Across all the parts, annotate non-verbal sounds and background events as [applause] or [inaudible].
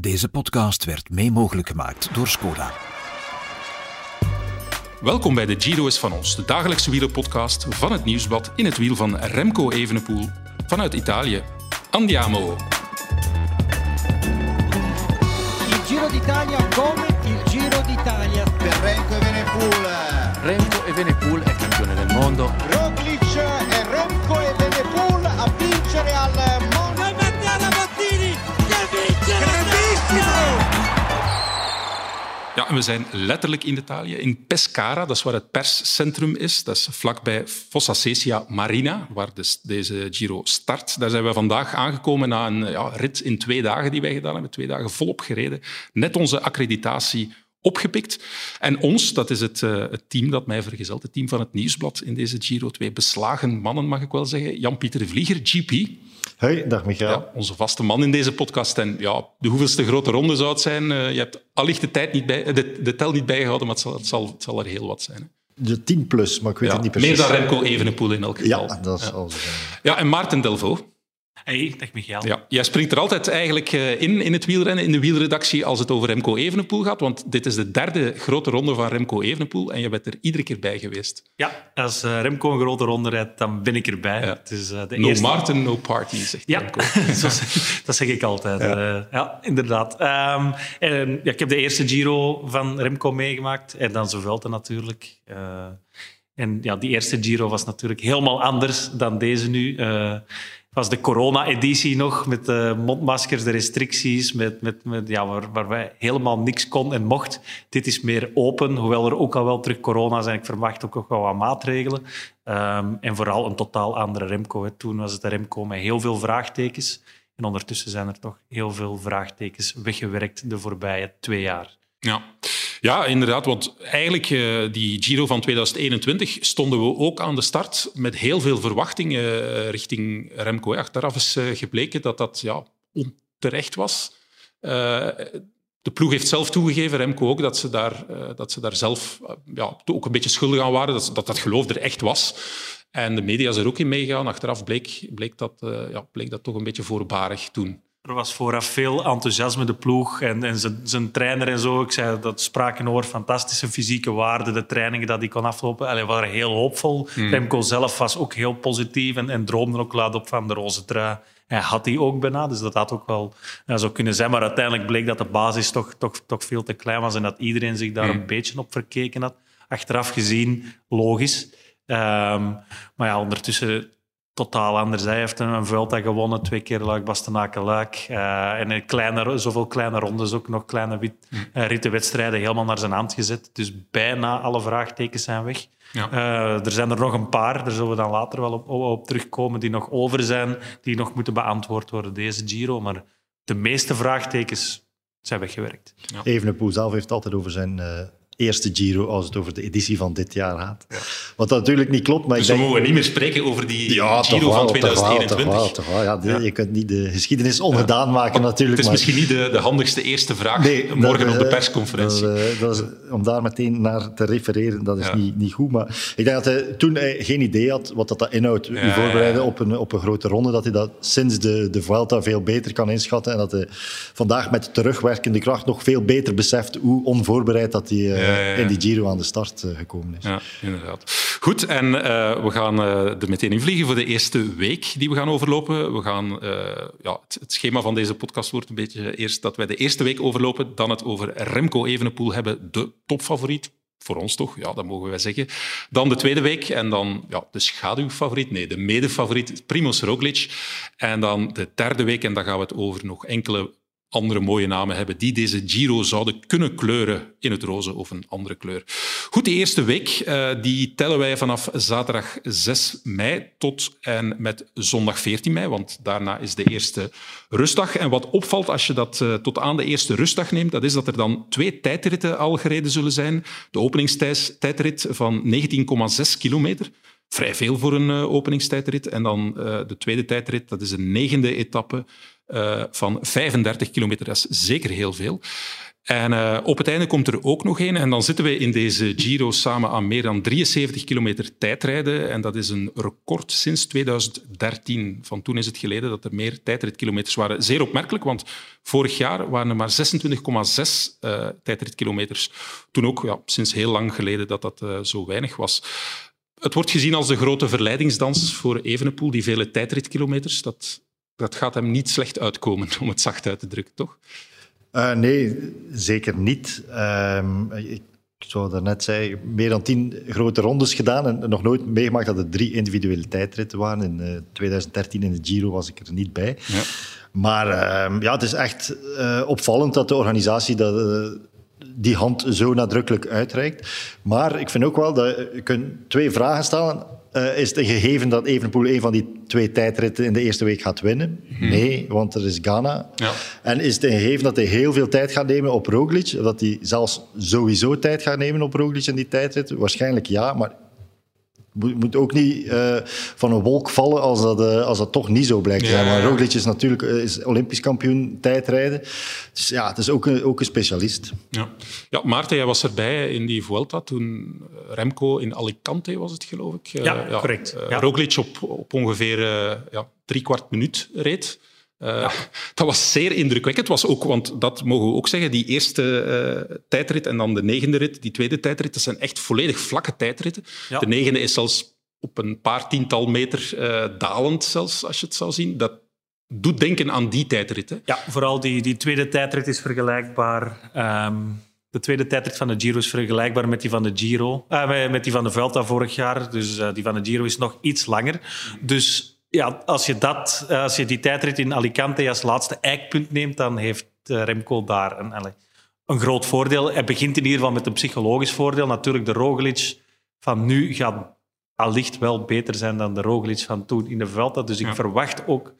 Deze podcast werd mee mogelijk gemaakt door Skoda. Welkom bij de Giro is van ons, de dagelijkse wielerpodcast van het Nieuwsblad in het wiel van Remco Evenepoel vanuit Italië. Andiamo! Il Giro d'Italia come il Giro d'Italia. per Renko Evenepoel. Renko Evenepoel è campione del mondo. Roglic e Remco Evenepoel a vincere al We zijn letterlijk in Italië, in Pescara, dat is waar het perscentrum is. Dat is vlakbij Fossa Sesia Marina, waar dus deze Giro start. Daar zijn we vandaag aangekomen na een ja, rit in twee dagen die wij gedaan hebben. Twee dagen volop gereden. Net onze accreditatie opgepikt. En ons, dat is het, eh, het team dat mij vergezelt, het team van het Nieuwsblad in deze Giro. Twee beslagen mannen, mag ik wel zeggen. Jan-Pieter Vlieger, GP. Hoi, dag Michael. Ja, onze vaste man in deze podcast. En ja, de hoeveelste grote ronde zou het zijn? Eh, je hebt allicht de, tijd niet bij, de, de tel niet bijgehouden, maar het zal, het zal, het zal er heel wat zijn. hè. De 10 plus, maar ik weet Ja, het niet precies. meer dan Remco Evenepoel in elk geval. Ja, dat is al zo. Ja, en Maarten Delvaux. Hey, dag Michael. Ja, jij springt er altijd eigenlijk eh, in, in het wielrennen, in de wielredactie, als het over Remco Evenepoel gaat. Want dit is de derde grote ronde van Remco Evenepoel en je bent er iedere keer bij geweest. Ja, als eh, Remco een grote ronde rijdt, dan ben ik erbij. Ja. Het is, eh, de No eerste... Martin, no party, zegt Ja, Remco. [laughs] dat zeg ik altijd. Ja, ja inderdaad. Ehm, en, ja, ik heb de eerste Giro van Remco meegemaakt. En dan Vuelta natuurlijk. En ja, die eerste Giro was natuurlijk helemaal anders dan deze nu. Was de corona-editie nog, met de mondmaskers, de restricties, met, met, met, ja, waar, waar wij helemaal niks kon en mocht. Dit is meer open, hoewel er ook al wel terug corona zijn. Ik verwacht ook nog wel wat maatregelen. Ehm, en vooral een totaal andere Remco. Hè. Toen was het een Remco met heel veel vraagtekens. En ondertussen zijn er toch heel veel vraagtekens weggewerkt de voorbije twee jaar. Ja. Ja, inderdaad. Want eigenlijk, eh, die Giro van 2021 stonden we ook aan de start met heel veel verwachtingen eh, richting Remco. Achteraf is eh, gebleken dat dat ja, onterecht was. De ploeg heeft zelf toegegeven, Remco ook, dat ze daar, dat ze daar zelf ja, ook een beetje schuldig aan waren, dat dat dat geloof er echt was. En de media is er ook in meegegaan. Achteraf bleek, bleek, dat, ja, bleek dat toch een beetje voorbarig toen. Er was vooraf veel enthousiasme, de ploeg en, en zijn, zijn trainer en zo. Ik zei dat spraken over fantastische fysieke waarden, de trainingen dat hij kon aflopen. Allee, waren heel hoopvol. Remco zelf was ook heel positief en, en droomde ook laat op van de roze trui. Hij had die ook bijna, dus dat had ook wel ja, zo kunnen zijn. Maar uiteindelijk bleek dat de basis toch, toch, toch veel te klein was en dat iedereen zich daar een beetje op verkeken had. Achteraf gezien, logisch. Ehm, maar ja, ondertussen totaal anders. Hij heeft een, Vuelta gewonnen, twee keer Luik, Bastenaken, Luik. Eh, en een kleine, zoveel kleine rondes, ook nog kleine wit, eh, rittenwedstrijden, helemaal naar zijn hand gezet. Dus bijna alle vraagtekens zijn weg. Ja. Eh, er zijn er nog een paar, daar zullen we dan later wel op, op terugkomen, die nog over zijn, die nog moeten beantwoord worden deze Giro. Maar de meeste vraagtekens zijn weggewerkt. Evenepoel zelf heeft altijd over zijn eh, eerste Giro als het over de editie van dit jaar gaat. Wat dat natuurlijk niet klopt, maar Dus ik we mogen niet meer spreken over die Ja, Giro wel, van toch wel, 2021. toch wel, toch wel. Ja, de- Ja. Je kunt niet de geschiedenis ongedaan maken natuurlijk. Het is maar- misschien niet de, de handigste eerste vraag Nee, morgen dat, op de eh, persconferentie. dat, eh, dat is, om daar meteen naar te refereren, dat is Ja. niet, niet goed. Maar ik denk dat hij toen hij geen idee had wat dat, dat inhoudt. U voorbereiden ja. op een, op een grote ronde, dat hij dat sinds de, de Vuelta veel beter kan inschatten. En dat hij vandaag met terugwerkende kracht nog veel beter beseft hoe onvoorbereid dat hij eh, ja. in die Giro aan de start eh, gekomen is. Ja, inderdaad. Goed, en eh, we gaan er meteen in vliegen voor de eerste week die we gaan overlopen. We gaan, ja, het, het schema van deze podcast wordt een beetje eerst dat wij de eerste week overlopen, dan het over Remco Evenepoel hebben, de topfavoriet. Voor ons toch, ja, dat mogen wij zeggen. Dan de tweede week en dan ja, de schaduwfavoriet, nee, de medefavoriet, Primoz Roglic. En dan de derde week, en dan gaan we het over nog enkele andere mooie namen hebben die deze Giro zouden kunnen kleuren in het roze of een andere kleur. Goed, de eerste week eh, die tellen wij vanaf zaterdag 6 mei tot en met zondag 14 mei, want daarna is de eerste rustdag. En wat opvalt als je dat eh, tot aan de eerste rustdag neemt, dat is dat er dan twee tijdritten al gereden zullen zijn. De openingstijdrit van 19,6 kilometer. Vrij veel voor een eh, openingstijdrit. En dan de tweede tijdrit, dat is een negende etappe eh, van 35 kilometer. Dat is zeker heel veel. En uh, op het einde komt er ook nog één. En dan zitten we in deze Giro samen aan meer dan 73 kilometer tijdrijden. En dat is een record sinds 2013. Van toen is het geleden dat er meer tijdritkilometers waren. Zeer opmerkelijk, want vorig jaar waren er maar 26,6 uh, tijdritkilometers. Toen ook, ja, sinds heel lang geleden, dat dat zo weinig was. Het wordt gezien als de grote verleidingsdans voor Evenepoel, die vele tijdritkilometers. Dat, dat gaat hem niet slecht uitkomen, om het zacht uit te drukken, toch? Uh, nee, zeker niet. Uh, ik, zoals daarnet zei, meer dan tien grote rondes gedaan en nog nooit meegemaakt dat er drie individuele tijdritten waren. In uh, 2013 in de Giro was ik er niet bij. Ja. Maar uh, ja, het is echt uh, opvallend dat de organisatie dat, die hand zo nadrukkelijk uitreikt. Maar ik vind ook wel dat je kunt twee vragen stellen. Uh, is het een gegeven dat Evenepoel een van die twee tijdritten in de eerste week gaat winnen? Hmm. Nee, want er is Ghana. Ja. En is het een gegeven dat hij heel veel tijd gaat nemen op Roglic? Of dat hij zelfs sowieso tijd gaat nemen op Roglic in die tijdrit? Waarschijnlijk ja, maar moet, moet ook niet uh, van een wolk vallen als dat, uh, als dat toch niet zo blijkt te zijn. Maar Roglic is natuurlijk is Olympisch kampioen tijdrijden. Dus ja, het is ook een, ook een specialist. Ja. ja, Maarten, jij was erbij in die Vuelta toen Remco in Alicante was het, geloof ik. Ja, ja correct. Ja. Roglic op, op ongeveer ja, drie kwart minuut reed. Uh, ja. [laughs] Dat was zeer indrukwekkend. Was ook, want dat mogen we ook zeggen, die eerste uh, tijdrit en dan de negende rit, die tweede tijdrit, dat zijn echt volledig vlakke tijdritten. Ja. De negende is zelfs op een paar tiental meter uh, dalend, zelfs, als je het zou zien. Dat doet denken aan die tijdrit. Ja, vooral die, die tweede tijdrit is vergelijkbaar... Um de tweede tijdrit van de Giro is vergelijkbaar met die van de Giro, met die van de Vuelta vorig jaar. Dus die van de Giro is nog iets langer. Dus ja, als je, dat, als je die tijdrit in Alicante als laatste eikpunt neemt, dan heeft Remco daar een, een groot voordeel. Hij begint in ieder geval met een psychologisch voordeel. Natuurlijk, de Roglic van nu gaat allicht wel beter zijn dan de Roglic van toen in de Vuelta. Dus ik ja. verwacht ook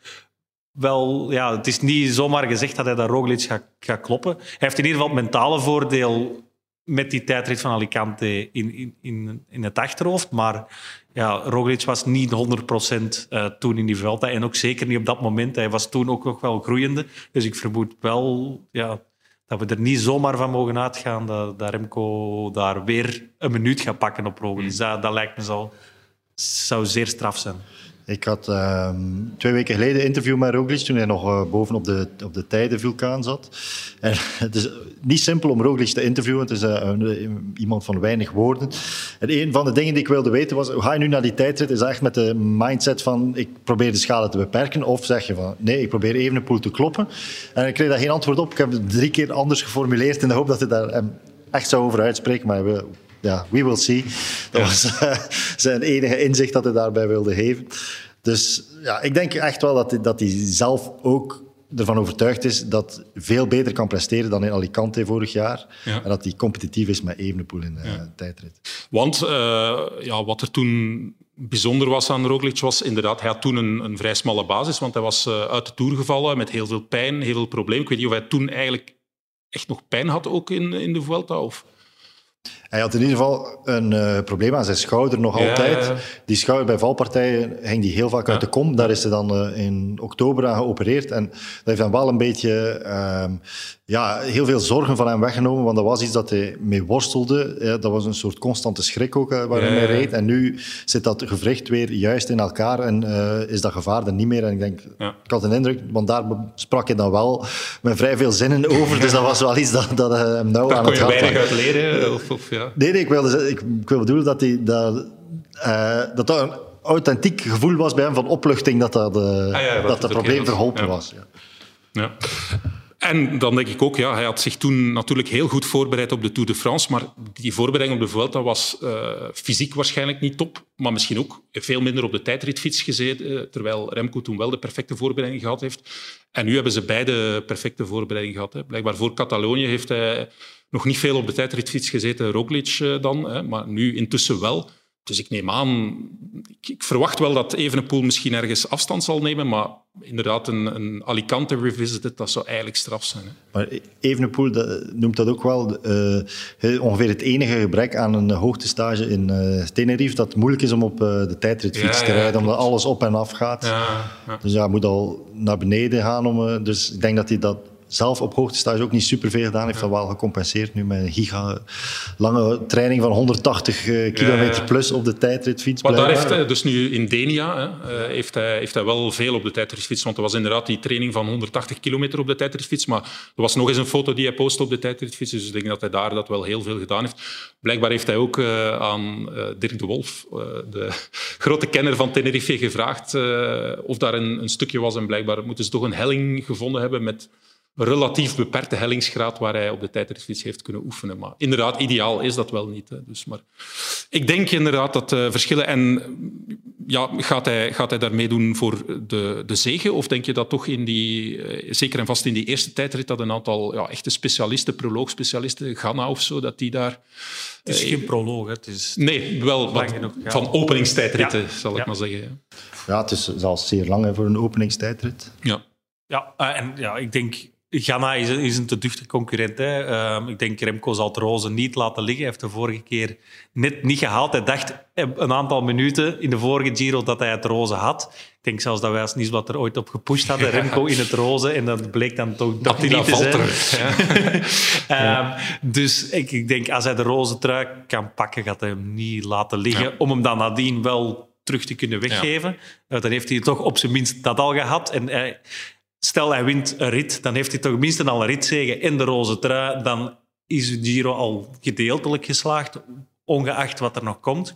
wel... Ja, het is niet zomaar gezegd dat hij dat Roglic gaat, gaat kloppen. Hij heeft in ieder geval het mentale voordeel met die tijdrit van Alicante in, in, in, in het achterhoofd. Maar ja, Roglic was niet 100% uh, toen in die Vuelta. En ook zeker niet op dat moment. Hij was toen ook nog wel groeiende. Dus ik vermoed wel ja, dat we er niet zomaar van mogen uitgaan dat, dat Remco daar weer een minuut gaat pakken op Roglic. Mm. Dat, dat lijkt me zo, zou zeer straf zijn. Ik had uh, twee weken geleden een interview met Roglic toen hij nog uh, boven op de, op de tijdenvulkaan zat. En [laughs] het is niet simpel om Roglic te interviewen. Het is uh, iemand van weinig woorden. En een van de dingen die ik wilde weten was, hoe ga je nu naar die tijdrit? Is dat echt met de mindset van, ik probeer de schade te beperken? Of zeg je van, nee, ik probeer even een poel te kloppen? En ik kreeg daar geen antwoord op. Ik heb het drie keer anders geformuleerd in de hoop dat hij daar echt zou over uitspreken. Maar we, ja, we will see. Dat ja. was uh, zijn enige inzicht dat hij daarbij wilde geven. Dus ja, ik denk echt wel dat hij, dat hij zelf ook ervan overtuigd is dat veel beter kan presteren dan in Alicante vorig jaar. Ja. En dat hij competitief is met Evenepoel in de ja. tijdrit. Want uh, ja, wat er toen bijzonder was aan Roglic was inderdaad, hij had toen een, een vrij smalle basis, want hij was uh, uit de Tour gevallen met heel veel pijn, heel veel problemen. Ik weet niet of hij toen eigenlijk echt nog pijn had ook in, in de Vuelta, of... Hij had in ieder geval een uh, probleem aan zijn schouder nog ja, altijd. Ja. Die schouder bij valpartijen ging die heel vaak ja. uit de kom. Daar is hij dan uh, in oktober aan geopereerd. En dat heeft dan wel een beetje uh, ja, heel veel zorgen van hem weggenomen. Want dat was iets dat hij mee worstelde. Ja, dat was een soort constante schrik ook waarin hij reed. En nu zit dat gewricht weer juist in elkaar en is dat gevaar er niet meer. En ik denk, ik had een indruk, want daar sprak hij dan wel met vrij veel zinnen over. [laughs] Dus dat was wel iets dat, dat hem nou daar aan het. Daar kon je weinig uit leren? Of, of, ja. Nee, nee, ik wilde, ik, ik wil bedoelen dat hij, dat, uh, dat dat een authentiek gevoel was bij hem van opluchting dat dat, uh, ah, ja, dat, dat probleem verholpen was. Ja. ja. En dan denk ik ook, ja, hij had zich toen natuurlijk heel goed voorbereid op de Tour de France, maar die voorbereiding op de Vuelta was uh, fysiek waarschijnlijk niet top, maar misschien ook veel minder op de tijdritfiets gezeten, terwijl Remco toen wel de perfecte voorbereiding gehad heeft. En nu hebben ze beide perfecte voorbereiding gehad. Hè. Blijkbaar voor Catalonië heeft hij nog niet veel op de tijdritfiets gezeten, Roglic dan, hè, maar nu intussen wel. Dus ik neem aan, ik, ik, verwacht wel dat Evenepoel misschien ergens afstand zal nemen, maar inderdaad een, een Alicante revisited, dat zou eigenlijk straf zijn. Hè. Maar Evenepoel dat, noemt dat ook wel uh, ongeveer het enige gebrek aan een hoogtestage in uh, Tenerife, dat het moeilijk is om op uh, de tijdritfiets ja, te rijden, ja, omdat alles op en af gaat. Ja, dus ja, moet al naar beneden gaan. Om, dus ik denk dat hij dat zelf op hoogtestage ook niet superveel gedaan. heeft dat wel gecompenseerd nu met een giga lange training van 180 eh, kilometer plus op de tijdritfiets. Maar daar heeft hij, dus nu in Denia, hè, eh, heeft, hij, heeft hij wel veel op de tijdritfiets. Want er was inderdaad die training van 180 kilometer op de tijdritfiets. Maar er was nog eens een foto die hij postte op de tijdritfiets. Dus ik denk dat hij daar dat wel heel veel gedaan heeft. Blijkbaar heeft hij ook eh, aan Dirk de Wolf, de [laughs] grote kenner van Tenerife, gevraagd of daar een, een stukje was. En blijkbaar moeten ze toch een helling gevonden hebben met relatief beperkte hellingsgraad waar hij op de tijdritfiets heeft kunnen oefenen. Maar inderdaad, ideaal is dat wel niet. Hè. Dus, maar ik denk inderdaad dat eh, verschillen... En ja, gaat, hij, gaat hij daarmee doen voor de, de zege? Of denk je dat toch in die... eh, zeker en vast in die eerste tijdrit dat een aantal ja, echte specialisten, proloogspecialisten, Ghana of zo, dat die daar... Het is eh, geen proloog, hè. het is Nee, wel wat, Lang genoeg, ja. van openingstijdritten, Ja. zal ik Ja. maar zeggen. ja. Ja, het is zelfs zeer lang hè, voor een openingstijdrit. Ja. Ja, en ja, ik denk, Ghana is, een- is een te duchtige concurrent. Hè. Ehm, ik denk, Remco zal het roze niet laten liggen. Hij heeft de vorige keer net niet gehaald. Hij dacht eh, een aantal minuten in de vorige Giro dat hij het roze had. Ik denk zelfs dat wij als Nieuwsblad er ooit op gepusht hadden. Remco in het roze. En dat bleek dan toch, toch Attila niet te zijn. Valter. Ehm, Dus ik, ik denk, als hij de roze trui kan pakken, gaat hij hem niet laten liggen. Ja. Om hem dan nadien wel terug te kunnen weggeven. Eh, dan heeft hij toch op zijn minst dat al gehad. En hij- stel hij wint een rit, dan heeft hij toch minstens al een ritzege in de roze trui. Dan is Giro al gedeeltelijk geslaagd, ongeacht wat er nog komt.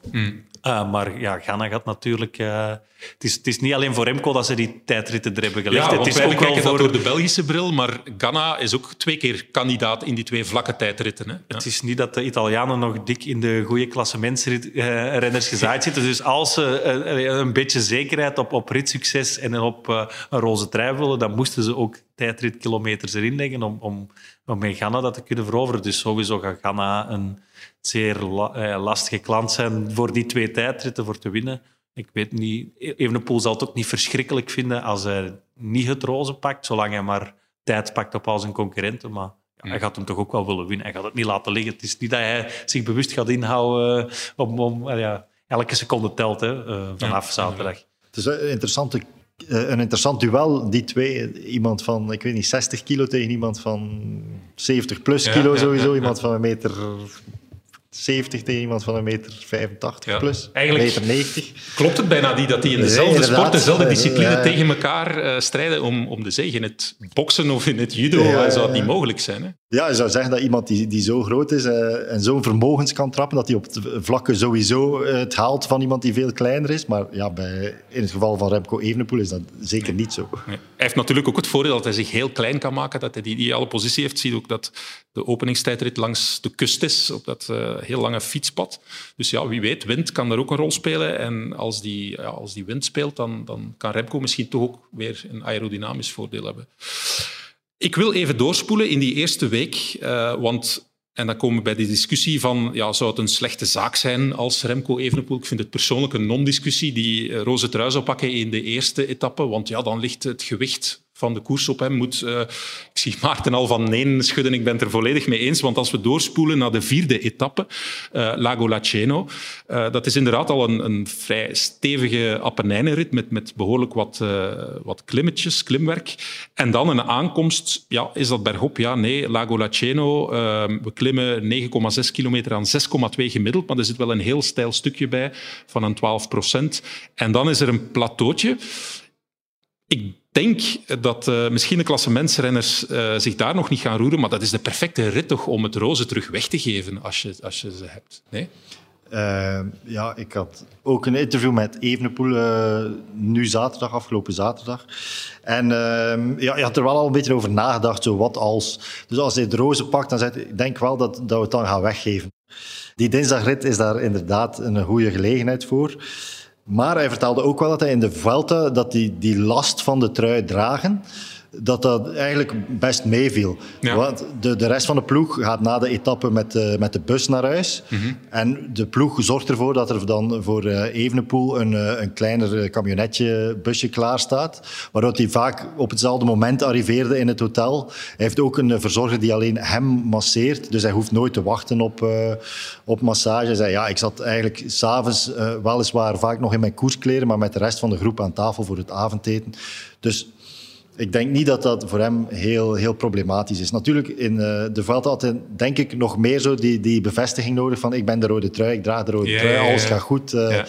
Uh, maar ja, Ghana gaat natuurlijk... eh, het, is, het is niet alleen voor Remco dat ze die tijdritten er hebben gelegd. Ja, het is ook wel voor... dat door de Belgische bril, maar Ghana is ook twee keer kandidaat in die twee vlakke tijdritten. Hè. Ja. Het is niet dat de Italianen nog dik in de goede klassementsrenners gezaaid zitten. Dus als ze eh, een beetje zekerheid op, op ritsucces en op eh, een roze trui willen, dan moesten ze ook tijdritkilometers erin leggen om, om, om met Ghana dat te kunnen veroveren. Dus sowieso gaat Ghana een zeer la- eh, lastige klant zijn voor die twee tijdritten voor te winnen. Ik weet niet, Evenepoel zal het ook niet verschrikkelijk vinden als hij niet het roze pakt, zolang hij maar tijd pakt op al zijn concurrenten. Maar ja, hij gaat hem toch ook wel willen winnen. Hij gaat het niet laten liggen. Het is niet dat hij zich bewust gaat inhouden eh, om, om ja, elke seconde telt hè, eh, vanaf zaterdag. Het is een, interessante, een interessant duel, die twee. Iemand van, ik weet niet, 60 kilo tegen iemand van 70 plus kilo ja, sowieso. ja. Iemand van een meter 70 tegen iemand van een meter 85 Ja. plus. Eigenlijk- meter 90. Klopt het bijna niet dat die in dezelfde sport, dezelfde discipline tegen elkaar eh, strijden om, om de zege? In het boksen of in het judo Ja, eh, zou het ja, niet mogelijk zijn. Hè? Ja, je zou zeggen dat iemand die, die zo groot is eh, en zo'n vermogens kan trappen, dat hij op het vlakke sowieso eh, het haalt van iemand die veel kleiner is. Maar ja, bij, in het geval van Remco Evenepoel is dat zeker niet zo. Hij heeft natuurlijk ook het voordeel dat hij zich heel klein kan maken, dat hij die ideale positie heeft. Zie ook dat de openingstijdrit langs de kust is, op dat eh, heel lange fietspad. Dus ja, wie weet, wind kan daar ook een rol spelen. En als die, ja, als die wind speelt, dan, dan kan Remco misschien toch ook weer een aerodynamisch voordeel hebben. Ik wil even doorspoelen in die eerste week, eh, want... En dan komen we bij die discussie van, ja, zou het een slechte zaak zijn als Remco Evenepoel? Ik vind het persoonlijk een non-discussie, die eh, roze trui zou pakken in de eerste etappe, want ja, dan ligt het gewicht van de koers op hem. Moet, eh, ik zie [laughs] Maarten al van nee schudden, ik ben het er volledig mee eens, want als we doorspoelen naar de vierde etappe, eh, Lago Laceno, eh, dat is inderdaad al een, een vrij stevige Appenijnenrit met, met behoorlijk wat, wat klimmetjes, klimwerk. En dan een aankomst, ja, is dat bergop? Ja, nee, Lago Laceno, eh, we klimmen 9,6 kilometer aan 6,2 gemiddeld, maar er zit wel een heel steil stukje bij van een 12 procent. En dan is er een plateautje. Ik denk dat eh, misschien de klassementsrenners eh, zich daar nog niet gaan roeren, maar dat is de perfecte rit toch om het roze terug weg te geven als je, als je ze hebt. Nee? Eh, ja, ik had ook een interview met Evenepoel nu zaterdag, afgelopen zaterdag. En ehm, ja, je had er wel al een beetje over nagedacht, zo wat als... Dus als hij het roze pakt, dan hij, ik denk wel dat, dat we het dan gaan weggeven. Die dinsdagrit is daar inderdaad een goede gelegenheid voor. Maar hij vertelde ook wel dat hij in de Vuelta, dat die, die last van de trui dragen, dat dat eigenlijk best meeviel. Ja. Want de, de rest van de ploeg gaat na de etappe met de, met de bus naar huis. En de ploeg zorgt ervoor dat er dan voor eh, Evenepoel een, eh, een kleiner eh, camionetje, busje klaar staat. Waardoor hij vaak op hetzelfde moment arriveerde in het hotel. Hij heeft ook een eh, verzorger die alleen hem masseert. Dus hij hoeft nooit te wachten op, eh, op massage. Hij zei, ja, ik zat eigenlijk s'avonds uh, weliswaar vaak nog in mijn koerskleren, maar met de rest van de groep aan tafel voor het avondeten. Dus Ik denk niet dat dat voor hem heel, heel problematisch is. Natuurlijk, in uh, de veld had denk ik nog meer zo die, die bevestiging nodig van ik ben de rode trui, ik draag de rode trui, alles gaat goed. Eh.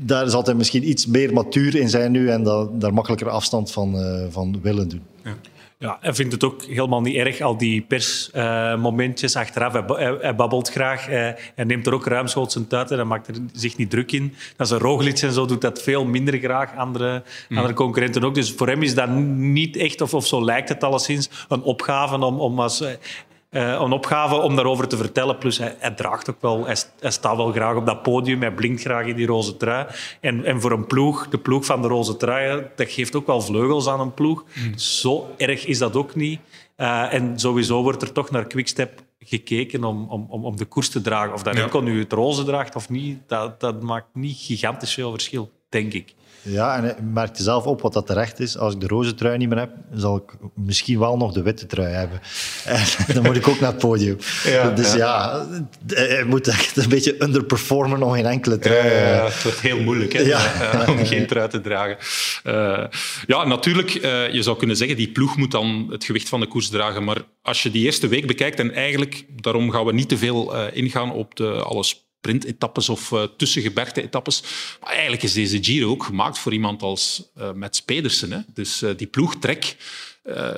Daar zal hij misschien iets meer matuur in zijn nu en da- daar makkelijker afstand van, eh, van willen doen. Ja, hij vindt het ook helemaal niet erg, al die persmomentjes achteraf. Hij, ba- hij, hij babbelt graag. Hij, hij neemt er ook ruimschoots zijn uit en hij maakt er zich niet druk in. Dat is een Roglic en zo doet dat veel minder graag. Andere, andere concurrenten ook. Dus voor hem is dat niet echt, of, of zo lijkt het alleszins, een opgave om, om als... eh, een opgave om daarover te vertellen. Plus, hij, hij draagt ook wel, hij, hij staat wel graag op dat podium. Hij blinkt graag in die roze trui. En, en voor een ploeg, de ploeg van de roze trui, dat geeft ook wel vleugels aan een ploeg. Zo erg is dat ook niet. Eh, en sowieso wordt er toch naar Quickstep gekeken om, om, om, de koers te dragen. Of dat Ja. enkel nu het roze draagt of niet, dat, dat maakt niet gigantisch veel verschil, denk ik. Ja, en hij merkte zelf op wat dat terecht is. Als ik de roze trui niet meer heb, zal ik misschien wel nog de witte trui hebben. [laughs] En dan moet ik ook naar het podium. Ja, dus ja, hij moet echt een beetje underperformen om geen enkele trui. eh, het wordt heel moeilijk hè, [laughs] Ja. eh, om geen trui te dragen. Eh, ja, natuurlijk, eh, je zou kunnen zeggen, die ploeg moet dan het gewicht van de koers dragen. Maar als je die eerste week bekijkt, en eigenlijk, daarom gaan we niet te veel eh, ingaan op de, alle sprintetappes of uh, tussengebergte-etappes. Maar eigenlijk is deze Giro ook gemaakt voor iemand als uh, Mats Pedersen. Hè? Dus uh, die ploegtrek,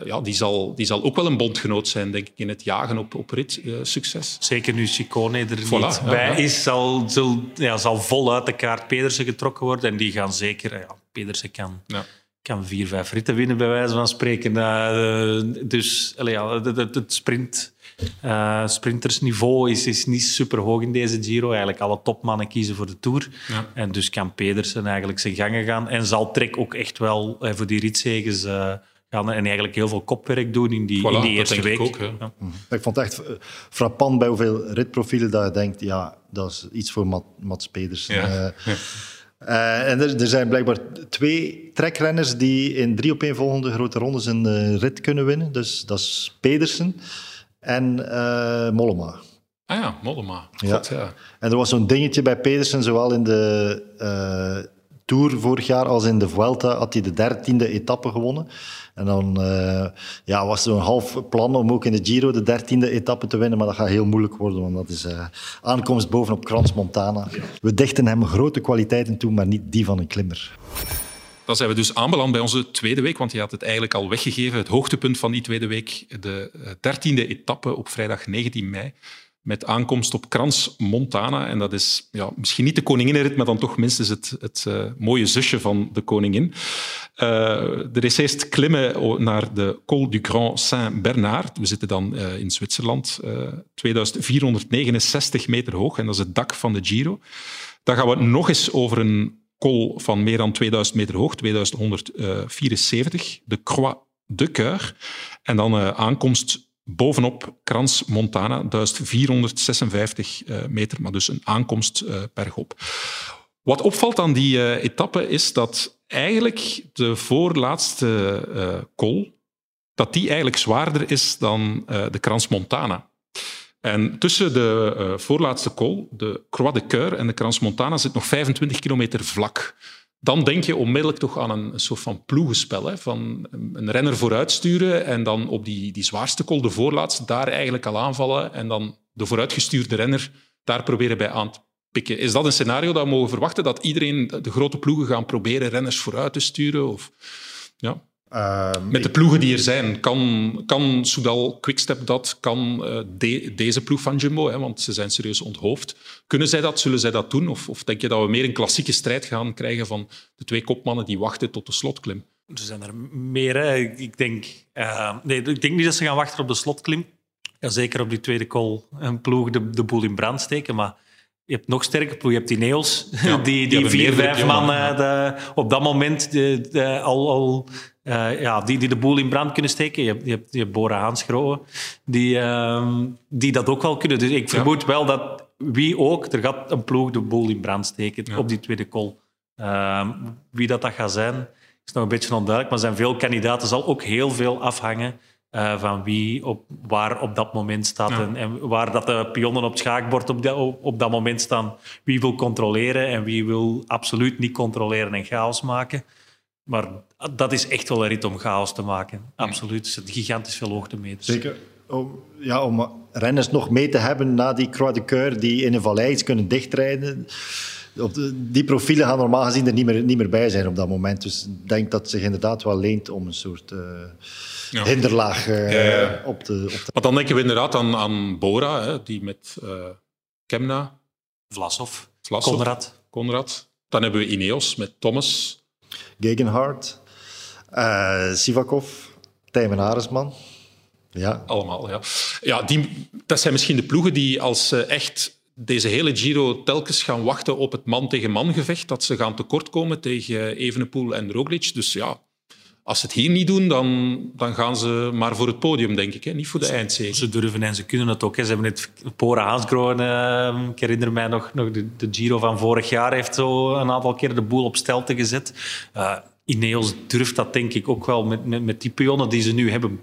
ja, die, zal, die zal ook wel een bondgenoot zijn, denk ik, in het jagen op, op rit. Uh, succes. Zeker nu Chicone er Voilà, niet ja, bij ja. is, zal, zal, ja, zal voluit de kaart Pedersen getrokken worden. En die gaan zeker... Ja, Pedersen kan, Ja. Kan vier, vijf ritten winnen, bij wijze van spreken. Uh, dus allee, ja, het, sprint... Uh, sprintersniveau is, is niet super hoog in deze Giro. Eigenlijk alle topmannen kiezen voor de Tour. Ja. En dus kan Pedersen eigenlijk zijn gangen gaan. En zal Trek ook echt wel eh, voor die ritzeges uh, gaan. En eigenlijk heel veel kopwerk doen in die, Voilà, in die dat eerste denk ik week. ook, hè. Ja. Ik vond het echt eh, frappant bij hoeveel ritprofielen dat je denkt, ja, dat is iets voor Mat, Mats Pedersen. Ja. Eh, uh, en er, er, zijn blijkbaar twee trekrenners die in drie opeenvolgende grote rondes een uh, rit kunnen winnen. Dus dat is Pedersen en uh, Mollema. Ah ja, Mollema. Ja. God, ja. En er was zo'n dingetje bij Pedersen, zowel in de Tour vorig jaar als in de Vuelta, had hij de dertiende etappe gewonnen. En dan uh, ja, was er een half plan om ook in de Giro de dertiende etappe te winnen, maar dat gaat heel moeilijk worden, want dat is uh, aankomst bovenop Crans Montana. We dichten hem grote kwaliteiten toe, maar niet die van een klimmer. Dan zijn we dus aanbeland bij onze tweede week, want je had het eigenlijk al weggegeven. Het hoogtepunt van die tweede week, de eh, dertiende etappe op vrijdag 19 mei. Met aankomst op Crans Montana. En dat is ja, misschien niet de koninginnenrit, maar dan toch minstens het, het uh, mooie zusje van de koningin. Uh, er is eerst klimmen naar de Col du Grand Saint-Bernard. We zitten dan uh, in Zwitserland, 2469 meter hoog. En dat is het dak van de Giro. Dan gaan we nog eens over een col van meer dan 2000 meter hoog, 2174, de Croix de Coeur. En dan aankomst bovenop Crans Montana, 1456 uh, meter, maar dus een aankomst uh, bergop. Wat opvalt aan die uh, etappe is dat eigenlijk de voorlaatste uh, col, dat die eigenlijk zwaarder is dan de Crans Montana. En tussen de voorlaatste col, de Croix de Coeur en de Crans Montana, zit nog 25 kilometer vlak. Dan denk je onmiddellijk toch aan een, soort van ploegenspel. Hè? Van een renner vooruitsturen en dan op die, die zwaarste col, de voorlaatste, daar eigenlijk al aanvallen en dan de vooruitgestuurde renner daar proberen bij aan te pikken. Is dat een scenario dat we mogen verwachten? Dat iedereen, de grote ploegen, gaan proberen renners vooruit te sturen? Of, ja. Uh, Met de ploegen die er zijn, kan, kan Soudal Quickstep dat? Kan uh, de, deze ploeg van Jumbo, hè, want ze zijn serieus onthoofd. Kunnen zij dat? Zullen zij dat doen? Of, of denk je dat we meer een klassieke strijd gaan krijgen van de twee kopmannen die wachten tot de slotklim? Er zijn er meer. Hè. Ik, denk, uh, nee, ik denk niet dat ze gaan wachten op de slotklim. Ja, zeker op die tweede call een ploeg de, de boel in brand steken, maar je hebt nog sterker ploeg. Je hebt die Neos, ja, [laughs] die, die, die vier, vijf man ja. de, op dat moment de, de, al, al uh, ja, die, die de boel in brand kunnen steken. Je hebt, je hebt, je hebt Bora die, uh, die dat ook wel kunnen. Dus ik vermoed ja. wel dat wie ook, er gaat een ploeg de boel in brand steken ja. op die tweede call. Uh, wie dat, dat gaat zijn, is nog een beetje onduidelijk. Maar er zijn veel kandidaten. zal ook heel veel afhangen uh, van wie op, waar op dat moment staat. En, en, waar dat de pionnen op het schaakbord op, de, op, op, dat moment staan. Wie wil controleren en wie wil absoluut niet controleren en chaos maken. Maar dat is echt wel een rit om chaos te maken. Absoluut. Het is gigantisch veel hoogtemeters. Zeker. Om, ja, om renners nog mee te hebben na die Croix de Coeur die in een vallei iets kunnen dichtrijden. Op de, die profielen gaan normaal gezien er niet meer, niet meer bij zijn op dat moment. Dus ik denk dat het zich inderdaad wel leent om een soort uh, ja. hinderlaag uh, ja, ja. op te... Op Want dan denken we inderdaad aan, aan Bora, hè, die met uh, Kemna... Vlasov. Konrad. Dan hebben we Ineos met Thomas. Gegenhardt. Sivakov. Tijmen Aresman. Ja. Allemaal, ja. ja die, dat zijn misschien de ploegen die als uh, echt deze hele Giro telkens gaan wachten op het man-tegen-man gevecht, dat ze gaan tekortkomen tegen Evenepoel en Roglic. Dus ja, als ze het hier niet doen, dan, dan gaan ze maar voor het podium, denk ik. Hè? Niet voor de eindzege. Ze durven en ze kunnen het ook. Hè. Ze hebben het Pora Haasgroen, uh, ik herinner mij nog, nog de, de, Giro van vorig jaar, heeft zo een aantal keer de boel op stelte gezet. Uh, Ineos durft dat denk ik ook wel met, met, met die pionnen die ze nu hebben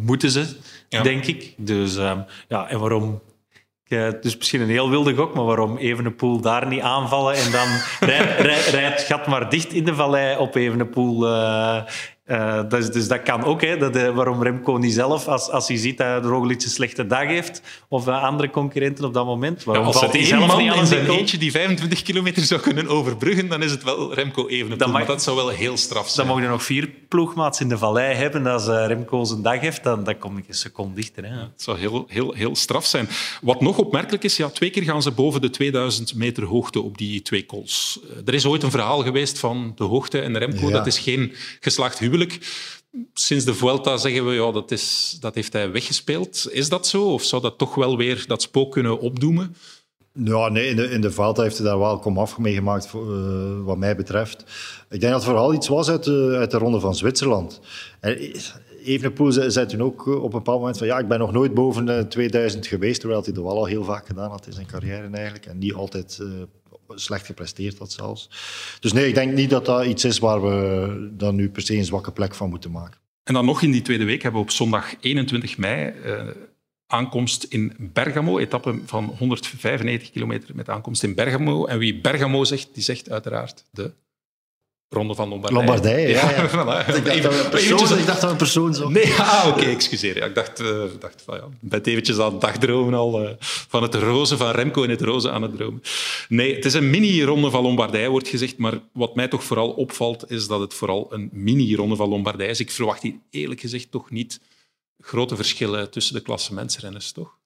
moeten ze, ja. denk ik. Dus uh, ja, en waarom dus misschien een heel wilde gok, maar waarom Evenepoel daar niet aanvallen en dan [laughs] rijdt rij, rij het gat maar dicht in de vallei op Evenepoel. Uh, uh, dus, dus, dat kan ook. Hè, dat, uh, waarom Remco niet zelf, als, als hij ziet dat Roglic een slechte dag heeft, of uh, andere concurrenten op dat moment. Waarom ja, als het één man in zijn eentje die 25 kilometer zou kunnen overbruggen, dan is het wel Remco Evenepoel. Dat, mag, dat zou wel heel straf zijn. Dan mogen er nog vier ploegmaats in de vallei hebben. Als Remco zijn dag heeft, dan, dan kom ik een seconde dichter. Hè. Ja, het zou heel, heel, heel straf zijn. Wat nog opmerkelijk is, ja, twee keer gaan ze boven de 2000 meter hoogte op die twee kools. Er is ooit een verhaal geweest van de hoogte en Remco. Ja. Dat is geen geslaagd huwelijk. Sinds de Vuelta zeggen we, ja, dat, is, dat heeft hij weggespeeld. Is dat zo? Of zou dat toch wel weer dat spook kunnen opdoemen? Ja, nee, in de, in de Vuelta heeft hij daar wel komaf mee gemaakt, uh, wat mij betreft. Ik denk dat het vooral iets was uit de, uit de ronde van Zwitserland. En Evenepoel zei toen ook op een bepaald moment van ja, ik ben nog nooit boven 2000 geweest, terwijl hij dat wel al heel vaak gedaan had in zijn carrière eigenlijk. En niet altijd slecht gepresteerd had zelfs. Dus nee, ik denk niet dat dat iets is waar we dan nu per se een zwakke plek van moeten maken. En dan nog in die tweede week hebben we op zondag 21 mei uh, aankomst in Bergamo. Etappe van 195 kilometer met aankomst in Bergamo. En wie Bergamo zegt, die zegt uiteraard de Ronde van Lombardije. Lombardije, ja. ja. [laughs] voilà. ik, dacht even, dat ik dacht een persoon zo. Nee, ah, oké, okay, excuseer. Ja, ik dacht, uh, dacht van ja, ben eventjes aan het dagdromen al uh, van het roze van Remco in het roze aan het dromen. Nee, het is een mini-ronde van Lombardije, wordt gezegd. Maar wat mij toch vooral opvalt, is dat het vooral een mini-ronde van Lombardije is. Ik verwacht hier eerlijk gezegd toch niet grote verschillen tussen de klassementsrenners, toch?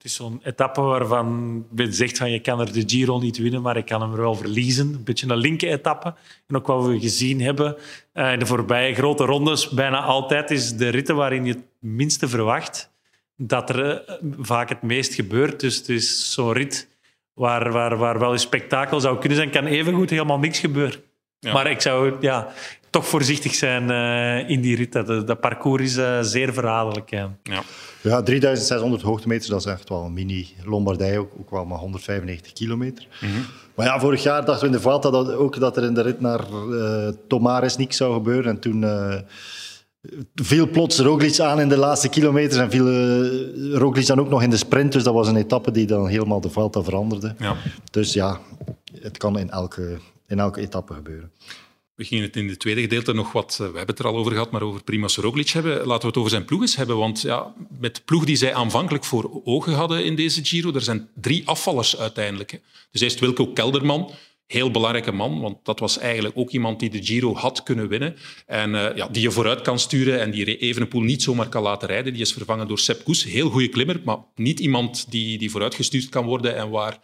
Het is zo'n etappe waarvan men zegt van je kan er de Giro niet winnen, maar ik kan hem er wel verliezen. Een beetje een linker etappe. En ook wat we gezien hebben in de voorbije grote rondes, bijna altijd is de ritten waarin je het minste verwacht, dat er vaak het meest gebeurt. Dus het is zo'n rit waar, waar, waar wel een spektakel zou kunnen zijn, kan evengoed helemaal niks gebeuren. Ja. Maar ik zou ja, toch voorzichtig zijn uh, in die rit. Dat, dat parcours is zeer verraderlijk. Ja. ja. Ja, 3600 hoogtemeters, dat is echt wel een mini Lombardij, ook, ook wel maar 195 kilometer. Mm -hmm. Maar ja, vorig jaar dachten we in de Vuelta dat, ook dat er in de rit naar uh, Tomares niks zou gebeuren. En toen uh, viel plots Roglic aan in de laatste kilometers en viel uh, Roglic dan ook nog in de sprint. Dus dat was een etappe die dan helemaal de Vuelta veranderde. Ja. Dus ja, het kan in elke, in elke etappe gebeuren. We gingen het in het tweede gedeelte nog wat, we hebben het er al over gehad, maar over Primoz Roglic hebben. Laten we het over zijn ploeg eens hebben, want ja, met de ploeg die zij aanvankelijk voor ogen hadden in deze Giro, er zijn drie afvallers uiteindelijk. Dus eerst Wilco Kelderman, heel belangrijke man, want dat was eigenlijk ook iemand die de Giro had kunnen winnen en uh, ja, die je vooruit kan sturen en die Evenepoel niet zomaar kan laten rijden. Die is vervangen door Sepp Koes, heel goede klimmer, maar niet iemand die, die vooruitgestuurd kan worden en waar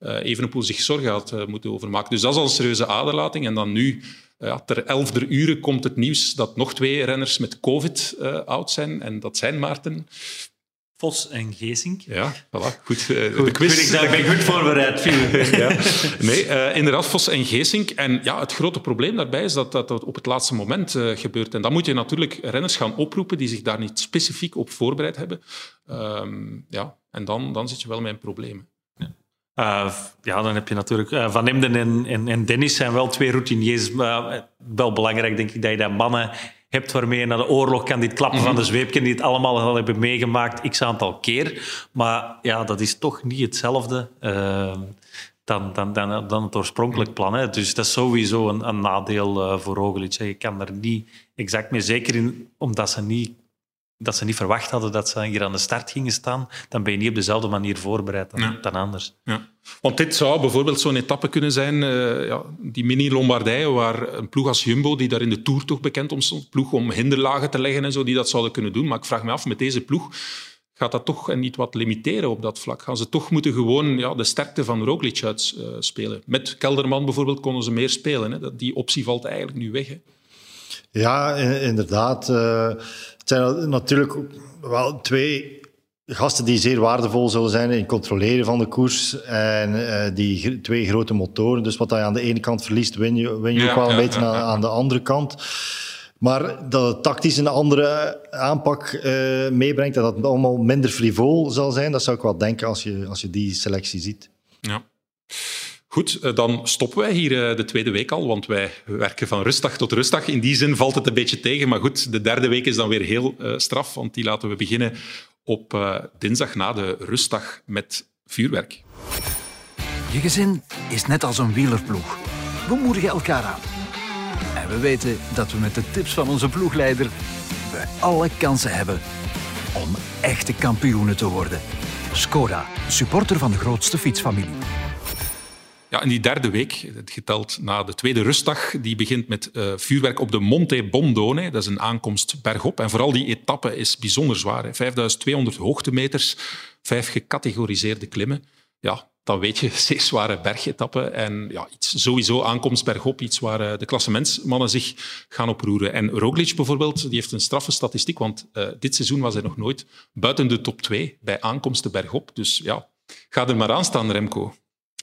uh, Evenepoel zich zorgen had moeten over maken. Dus dat is al een serieuze aderlating. En dan nu ja, ter elfde uren komt het nieuws dat nog twee renners met COVID uh, oud zijn. En dat zijn Maarten. Vos en Geesink. Ja, voilà. Goed. Uh, goed de quiz. Ik, ik ben goed voorbereid. [laughs] ja. Nee, uh, inderdaad, Vos en Geesink. En ja, het grote probleem daarbij is dat dat op het laatste moment uh, gebeurt. En dan moet je natuurlijk renners gaan oproepen die zich daar niet specifiek op voorbereid hebben. Um, ja, en dan, dan zit je wel met een probleem. Uh, ja, dan heb je natuurlijk uh, Van Emden en, en, en, Dennis zijn wel twee routiniers. Uh, wel belangrijk, denk ik, dat je dat mannen hebt waarmee je naar de oorlog kan, dit klappen van de mhm. zweep, die het allemaal al hebben meegemaakt, x aantal keer. Maar ja, dat is toch niet hetzelfde. dan, dan, dan, dan het oorspronkelijk plan. Hè. Dus dat is sowieso een, een nadeel voor Roglic. Je kan er niet exact mee zeker in, omdat ze niet dat ze niet verwacht hadden dat ze hier aan de start gingen staan, dan ben je niet op dezelfde manier voorbereid dan, Ja. dan anders. Ja. Want dit zou bijvoorbeeld zo'n etappe kunnen zijn, eh, ja, die mini-Lombardije, waar een ploeg als Jumbo, die daar in de Tour toch bekend om stond, ploeg om hinderlagen te leggen en zo, die dat zouden kunnen doen. Maar ik vraag me af, met deze ploeg gaat dat toch niet wat limiteren op dat vlak? Gaan ze toch moeten gewoon ja, de sterkte van Roglic uitspelen? Met Kelderman bijvoorbeeld konden ze meer spelen. Hè? Dat- Die optie valt eigenlijk nu weg. Hè? Ja, in- inderdaad. Eh, het zijn natuurlijk wel twee gasten die zeer waardevol zullen zijn in het controleren van de koers. En eh, die twee grote motoren. Dus wat je aan de ene kant verliest, win je, win je Ja, ook wel een beetje ja, aan, ja. aan de andere kant. Maar dat het tactisch een andere aanpak eh, meebrengt en dat het allemaal minder frivol zal zijn, dat zou ik wel denken als je, als je die selectie ziet. Ja. Goed, eh, dan stoppen wij hier eh, de tweede week al, want wij werken van rustdag tot rustdag. In die zin valt het een beetje tegen, maar goed, de derde week is dan weer heel eh, straf, want die laten we beginnen op dinsdag na de rustdag met vuurwerk. Je gezin is net als een wielerploeg. We moedigen elkaar aan. En we weten dat we met de tips van onze ploegleider we alle kansen hebben om echte kampioenen te worden. Skoda, supporter van de grootste fietsfamilie. Ja, en die derde week, geteld na de tweede rustdag, die begint met eh, vuurwerk op de Monte Bondone. Dat is een aankomst bergop. En vooral die etappe is bijzonder zwaar. Hè. 5200 hoogtemeters, vijf gecategoriseerde klimmen. Ja, dan weet je, [laughs] zeer zware bergetappe. En ja, iets, sowieso aankomst bergop, iets waar eh, de klassementsmannen zich gaan oproeren. En Roglic bijvoorbeeld, die heeft een straffe statistiek, want eh, dit seizoen was hij nog nooit buiten de top 2 bij aankomsten bergop. Dus ja, ga er maar aan staan, Remco.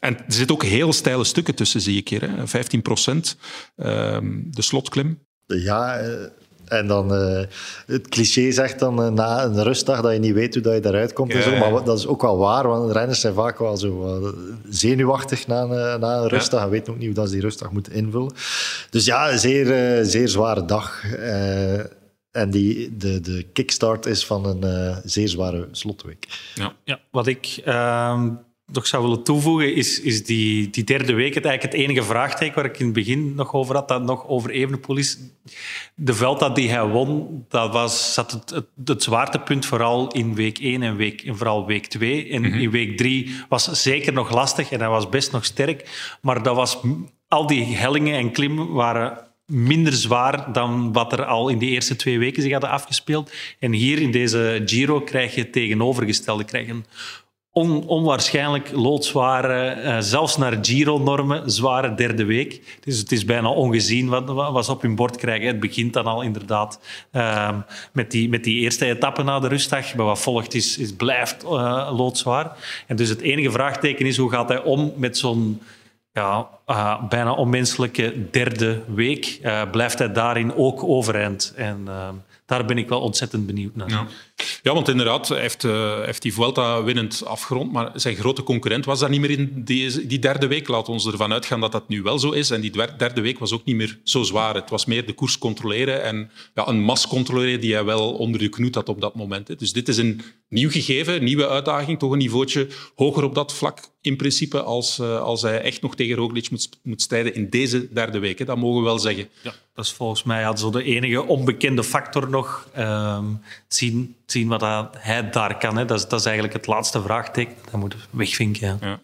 En er zitten ook heel steile stukken tussen, zie ik hier. Hè. 15 procent, ehm, de slotklim. Ja, eh, en dan eh, het cliché zegt dan eh, na een rustdag dat je niet weet hoe dat je daaruit komt en Ja, zo. ja. Maar dat is ook wel waar, want renners zijn vaak wel zo zenuwachtig na een, na een rustdag en weten ook niet hoe dat ze die rustdag moeten invullen. Dus ja, een zeer, eh, zeer zware dag. Eh, en die, de, de kickstart is van een eh, zeer zware slotweek. Ja. Ja, wat ik ehm, nog zou willen toevoegen, is, is die, die derde week het eigenlijk het enige vraagteken waar ik in het begin nog over had, dat nog over Evenepoel is. De Vuelta die hij won, dat was, zat het, het, het zwaartepunt vooral in week 1 en, week, en vooral week 2. En in week 3 was zeker nog lastig en hij was best nog sterk. Maar dat was, al die hellingen en klimmen waren minder zwaar dan wat er al in die eerste twee weken zich hadden afgespeeld. En hier in deze Giro krijg je het tegenovergestelde. Een on- onwaarschijnlijk loodzware, eh, zelfs naar Giro-normen, zware derde week. Dus het is bijna ongezien wat, wat ze op hun bord krijgen. Het begint dan al inderdaad ehm, met, die, met die eerste etappe na de rustdag. Maar wat volgt is, is blijft eh, loodzwaar. En dus het enige vraagteken is hoe gaat hij om met zo'n ja, eh, bijna onmenselijke derde week. Blijft hij daarin ook overeind? En eh, daar ben ik wel ontzettend benieuwd naar. Ja. ja, want inderdaad, hij heeft, eh, heeft die Vuelta winnend afgerond, maar zijn grote concurrent was daar niet meer in die, die derde week. Laat ons ervan uitgaan dat dat nu wel zo is. En die derde week was ook niet meer zo zwaar. Het was meer de koers controleren en ja, een mas controleren die hij wel onder de knoet had op dat moment. hè. Dus dit is een nieuw gegeven, nieuwe uitdaging, toch een niveautje hoger op dat vlak in principe als, eh, als hij echt nog tegen Roglic moet, moet strijden in deze derde week. hè. Dat mogen we wel zeggen. Ja, dat is volgens mij ja, zo de enige onbekende factor nog. Ehm, zien, zien wat hij- daar kan. Hè. Dat, is, dat is eigenlijk het laatste vraagteken. Dat moeten we wegvinken. Ja.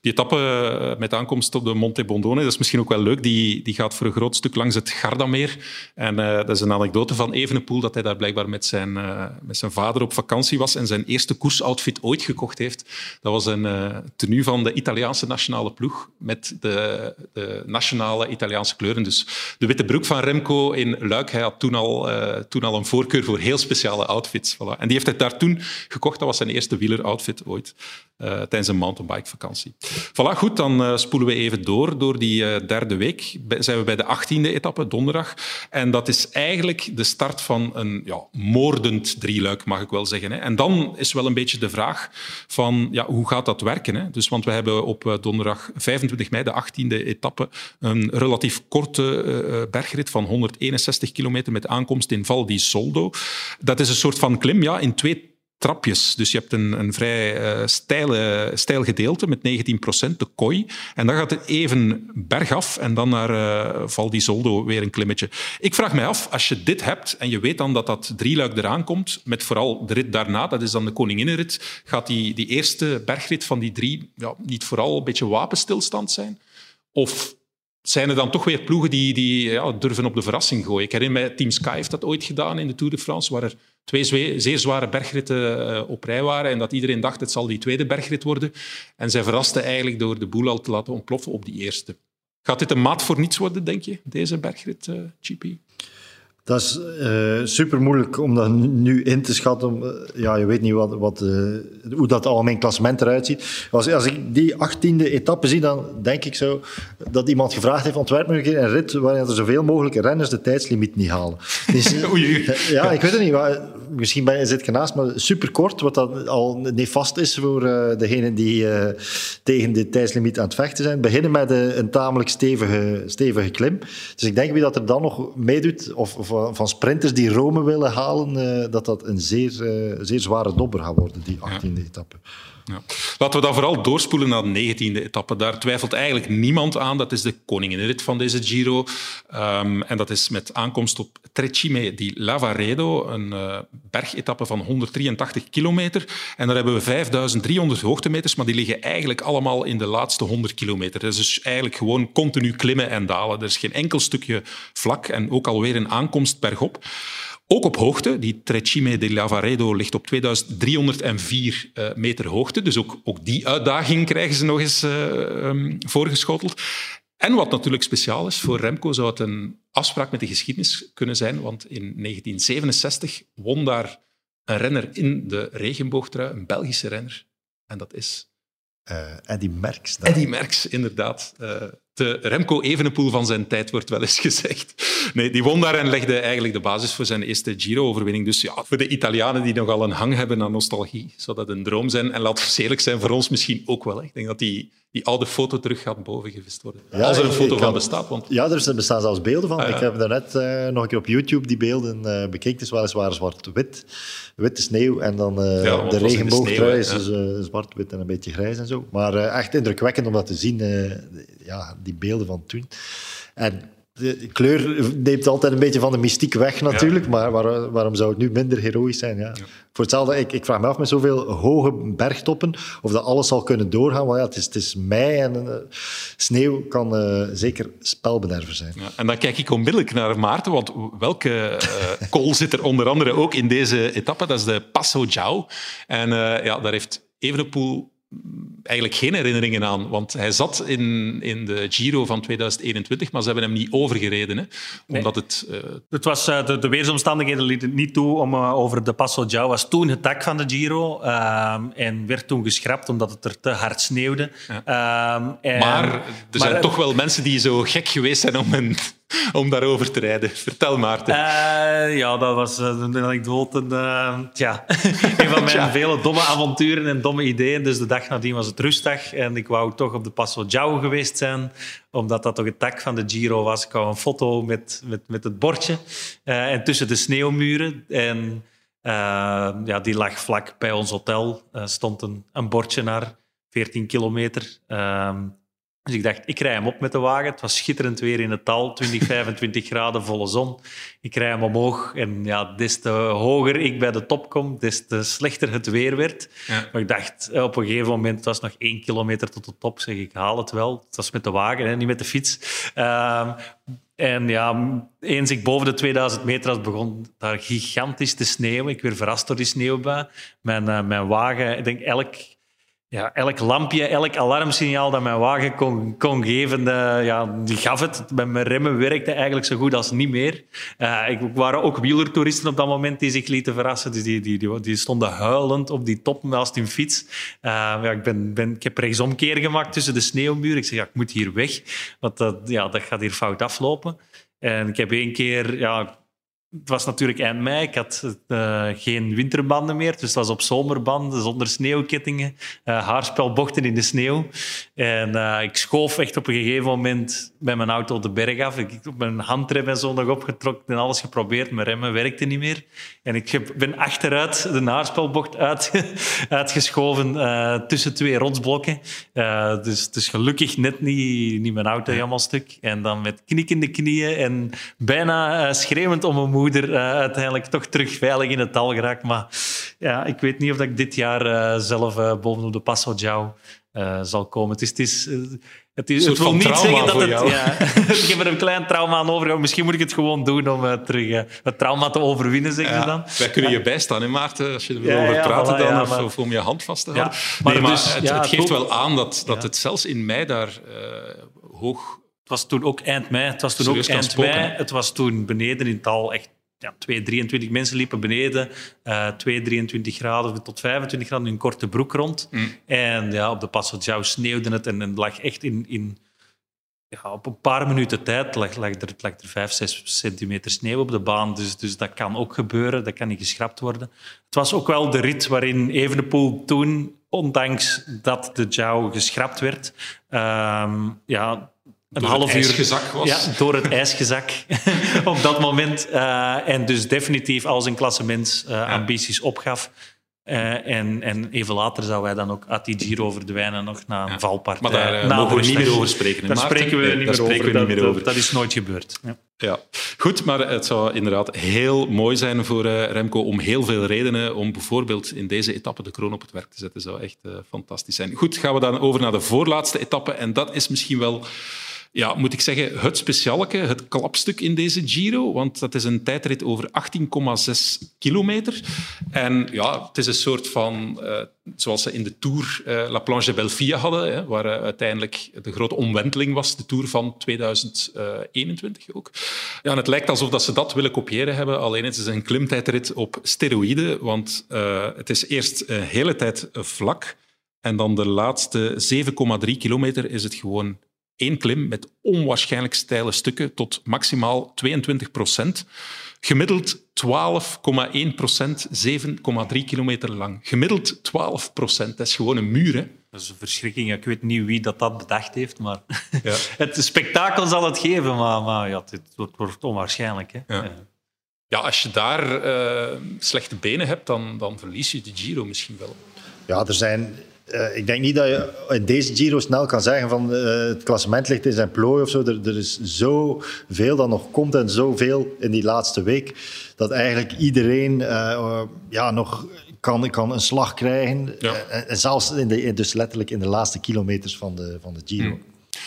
Die etappe eh, met aankomst op de Monte Bondone, dat is misschien ook wel leuk, die, die gaat voor een groot stuk langs het Gardameer. En eh, dat is een anekdote van Evenepoel, dat hij daar blijkbaar met zijn, eh, met zijn vader op vakantie was en zijn eerste koersoutfit ooit gekocht heeft. Dat was een eh tenue van de Italiaanse nationale ploeg met de, de nationale Italiaanse kleuren. Dus de witte broek van Remco in Luik, hij had toen al, toen al een voorkeur voor heel speciale outfits. Voilà. En die heeft hij daar toen gekocht, dat was zijn eerste wieleroutfit ooit, eh, tijdens een mountainbike-vakantie. Voilà, goed, dan eh, spoelen we even door, door die eh, derde week. Zijn we bij de achttiende etappe, donderdag. En dat is eigenlijk de start van een ja, moordend drieluik, mag ik wel zeggen. Hè. En dan is wel een beetje de vraag van, ja, hoe gaat dat werken? Hè? Dus, want we hebben op donderdag 25 mei, de achttiende etappe, een relatief korte bergrit van 161 kilometer met aankomst in Val di Soldo. Dat is een soort van klim, ja, in twee trapjes. Dus je hebt een, een vrij uh, steile, steil gedeelte met 19%, de kooi. En dan gaat het even bergaf en dan naar uh, Val di Zoldo weer een klimmetje. Ik vraag mij af, als je dit hebt en je weet dan dat dat drieluik eraan komt, met vooral de rit daarna, dat is dan de Koninginnenrit, gaat die, die eerste bergrit van die drie ja, niet vooral een beetje wapenstilstand zijn? Of zijn er dan toch weer ploegen die, die ja, durven op de verrassing gooien? Ik herinner mij, Team Sky heeft dat ooit gedaan in de Tour de France, waar er twee zeer zware bergritten eh, op rij waren en dat iedereen dacht het zal die tweede bergrit worden. En zij verrasten eigenlijk door de boel al te laten ontploffen op die eerste. Gaat dit een maat voor niets worden, denk je, deze bergrit, uh? Dat is uh, super moeilijk om dat nu in te schatten. Ja, je weet niet wat, wat, uh, hoe dat algemeen klassement eruit ziet. Als, als ik die achttiende etappe zie, dan denk ik zo dat iemand gevraagd heeft: ontwerp een keer een rit waarin er zoveel mogelijk renners de tijdslimiet niet halen. Dus, [laughs] ja, ik weet het niet. Maar, misschien zit je naast, maar super kort, wat dat al nefast is voor uh, degenen die tegen de tijdslimiet aan het vechten zijn. Beginnen met een tamelijk stevige, stevige klim. Dus ik denk wie dat er dan nog meedoet, of, of van, sprinters die Rome willen halen, dat dat een zeer, zeer zware dobber gaat worden, die 18e ja. etappe. Ja. Laten we dan vooral doorspoelen naar de 19e etappe. Daar twijfelt eigenlijk niemand aan. Dat is de koninginrit van deze Giro. Um, en dat is met aankomst op Trecime di Lavaredo, een uh, bergetappe van 183 kilometer. En daar hebben we 5300 hoogtemeters, maar die liggen eigenlijk allemaal in de laatste 100 kilometer. Dat is dus eigenlijk gewoon continu klimmen en dalen. Er is geen enkel stukje vlak en ook alweer een aankomst bergop. Ook op hoogte. Die Trecime de Lavaredo ligt op 2304 uh, eh, meter hoogte. Dus ook, ook die uitdaging krijgen ze nog eens uh, um, voorgeschoteld. En wat natuurlijk speciaal is, voor Remco zou het een afspraak met de geschiedenis kunnen zijn, want in 1967 won daar een renner in de regenboogtrui, een Belgische renner. En dat is... Uh, Eddie Merckx. Dan. Eddie Merckx, inderdaad. Uh, de Remco Evenepoel van zijn tijd, wordt wel eens gezegd. Nee, die won daar en legde eigenlijk de basis voor zijn eerste Giro-overwinning. Dus ja, voor de Italianen die nogal een hang hebben aan nostalgie, zou dat een droom zijn. En laat het eerlijk zijn, voor ons misschien ook wel. Ik denk dat die, die oude foto terug gaat bovengevist worden. Ja, Als er een foto van bestaat. Want... Ja, er bestaan zelfs beelden van. Ah, Ik heb daarnet uh, nog een keer op YouTube die beelden uh, bekeken. Het is weliswaar zwart-wit. Witte sneeuw en dan uh, ja, de regenboogtrui is dus, zwart-wit en een beetje grijs en zo. Maar echt indrukwekkend om dat te zien. ja, die beelden van toen. En de kleur neemt altijd een beetje van de mystiek weg natuurlijk, maar waar, waarom zou het nu minder heroïs zijn? Ja. Voor hetzelfde, ik, ik, vraag me af met zoveel hoge bergtoppen of dat alles zal kunnen doorgaan. Want ja, het, is, het is mei en uh, sneeuw kan uh, zeker spelbederver zijn. en dan kijk ik onmiddellijk naar Maarten, want welke uh, kool zit er onder andere ook in deze etappe? Dat is de Passo Giao. En ja, daar heeft Evenepoel eigenlijk geen herinneringen aan. Want hij zat in, in de Giro van 2021, maar ze hebben hem niet overgereden. Hè, omdat het, uh... het was, uh, de, de, weersomstandigheden lieten niet toe om uh, over de Passo Giao. was toen het dak van de Giro en werd toen geschrapt omdat het er te hard sneeuwde. Ja. En, maar er zijn maar, toch wel mensen die zo gek geweest zijn om een [laughs] om daarover te rijden. Vertel Maarten. Uh, ja, dat was een anekdote. Uh, tja, [laughs] een van mijn vele domme avonturen en domme ideeën. Dus de dag nadien was het rustdag en ik wou toch op de Passo Giao geweest zijn, omdat dat toch het dak van de Giro was. Ik wou een foto met, met, met het bordje uh, en tussen de sneeuwmuren. En ja, die lag vlak bij ons hotel. stond een, een bordje naar 14 kilometer. Ehm, dus ik dacht, ik rij hem op met de wagen. Het was schitterend weer in het tal, 20, 25 graden, volle zon. Ik rij hem omhoog en ja, des te hoger ik bij de top kom, des te slechter het weer werd. Ja. Maar ik dacht, eh, op een gegeven moment, het was nog één kilometer tot de top, zeg ik, haal het wel. Het was met de wagen, hè, niet met de fiets. Uh, en ja, eens ik boven de 2000 meter had, begon daar gigantisch te sneeuwen. Ik werd verrast door die sneeuwbui. Mijn, uh, mijn wagen, ik denk elk ja, elk lampje, elk alarmsignaal dat mijn wagen kon, kon geven, uh, ja, die gaf het. Met mijn remmen werkte eigenlijk zo goed als niet meer. Uh, ik waren ook wielertoeristen op dat moment die zich lieten verrassen. Dus die, die, die, die stonden huilend op die top naast hun fiets. Uh, ja, ik, ben, ben, ik heb rechtsomkeer gemaakt tussen de sneeuwmuur. Ik zeg, ja, ik moet hier weg, want dat, ja, dat gaat hier fout aflopen. En ik heb één keer... Ja, het was natuurlijk eind mei. Ik had uh, geen winterbanden meer. Dus het was op zomerbanden, zonder sneeuwkettingen. Uh, haarspelbochten in de sneeuw. En uh, ik schoof echt op een gegeven moment bij mijn auto de berg af. Ik heb mijn handrem en zo nog opgetrokken en alles geprobeerd. Mijn remmen werkten niet meer. En ik ben achteruit de haarspelbocht uit, [laughs] uitgeschoven tussen twee rotsblokken. dus, dus gelukkig net niet, niet mijn auto helemaal stuk. En dan met knikkende knieën en bijna schreeuwend om mijn moeder uh, uiteindelijk toch terug veilig in het dal geraakt. Maar ja, ik weet niet of ik dit jaar uh, zelf uh, bovenop de Passo Giao zal komen. Het is... Het is het, is, het wil niet zeggen dat het... Ja, [laughs] ik heb er een klein trauma aan over. Misschien moet ik het gewoon doen om uh, terug het trauma te overwinnen, zeggen ja, ze dan. Wij kunnen je bijstaan, hè, Maarten, als je er wil over praten dan, of, maar... of, om je hand vast te houden. maar, nee, maar dus, het, het, geeft wel aan dat, dat het zelfs in mei daar hoog het was toen ook eind mei. Het was toen ook eind mei. Het was toen beneden in Tal echt ja, 2, 23 mensen liepen beneden. Uh, 2, 23 graden tot 25 graden in een korte broek rond. Mm. En ja, op de Passo sneeuwde het en het lag echt in... in ja, op een paar minuten tijd lag, lag, er, lag er 5, 6 centimeter sneeuw op de baan. Dus, dus dat kan ook gebeuren. Dat kan niet geschrapt worden. Het was ook wel de rit waarin Evenepoel toen, ondanks dat de Jou geschrapt werd, uh, ja, een half uur was. Ja, door het ijsgezak [laughs] op dat moment. Uh, en dus definitief als een klassement uh, ambities opgaf. Uh, en, en even later zouden wij dan ook uit die Giro verdwijnen nog naar een ja. valpartij. Maar daar uh, mogen we niet meer over spreken. Daar spreken we, niet, meer over. We niet meer over. Dat, dat, is nooit gebeurd. Ja. ja. goed, maar het zou inderdaad heel mooi zijn voor uh, Remco om heel veel redenen om bijvoorbeeld in deze etappe de kroon op het werk te zetten. Dat zou echt fantastisch zijn. Goed, gaan we dan over naar de voorlaatste etappe en dat is misschien wel ja, moet ik zeggen, het specialeke, het klapstuk in deze Giro. Want dat is een tijdrit over 18,6 kilometer. En ja, het is een soort van, uh, zoals ze in de Tour uh, La Planche Belfia hadden, hè, waar uh, uiteindelijk de grote omwenteling was, de Tour van 2021 ook. Ja, en het lijkt alsof dat ze dat willen kopiëren hebben, alleen het is een klimtijdrit op steroïden, want het is eerst een hele tijd vlak en dan de laatste 7,3 kilometer is het gewoon één klim met onwaarschijnlijk steile stukken tot maximaal 22 procent. Gemiddeld 12,1 procent, 7,3 kilometer lang. Gemiddeld 12 procent, dat is gewoon een muur. Hè? Dat is een verschrikking. Ik weet niet wie dat, dat bedacht heeft, maar ja. [laughs] het spektakel zal het geven, maar, maar ja, het, wordt onwaarschijnlijk. Hè? Ja. ja. als je daar uh, slechte benen hebt, dan, dan verlies je de Giro misschien wel. Ja, er zijn uh, ik denk niet dat je in deze Giro snel kan zeggen van uh, het klassement ligt in zijn plooi of zo. Er, er is zoveel dat nog komt en zoveel in die laatste week dat eigenlijk iedereen uh, ja, nog kan, kan een slag krijgen. Ja. en zelfs in de, dus letterlijk in de laatste kilometers van de, van de Giro. Hmm.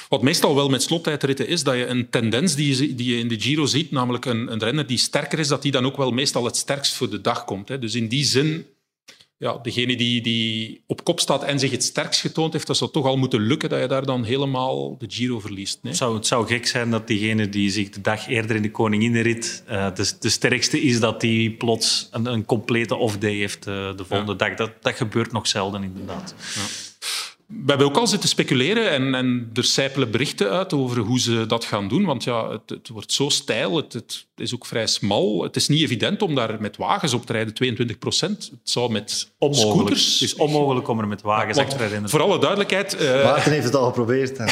Wat meestal wel met slottijdritten is, dat je een tendens die je, die je in de Giro ziet, namelijk een, een renner die sterker is, dat die dan ook wel meestal het sterkst voor de dag komt. Hè. Dus in die zin ja, degene die, die op kop staat en zich het sterkst getoond heeft, dat zou toch al moeten lukken dat je daar dan helemaal de Giro verliest. Nee? Het, zou, het zou gek zijn dat diegene die zich de dag eerder in de Koninginnenrit uh, de, de sterkste is, dat die plots een, een complete off-day heeft uh, de volgende dag. Dat, dat gebeurt nog zelden, inderdaad. Ja we hebben ook al zitten speculeren en, en er sijpelen berichten uit over hoe ze dat gaan doen. Want ja, het, het wordt zo stijl, het, het, is ook vrij smal. Het is niet evident om daar met wagens op te rijden, 22 procent. Het zou met onmogelijk. scooters... Het is onmogelijk om er met wagens ja, te rijden. Voor alle duidelijkheid... Uh... Maarten heeft het al geprobeerd. [laughs]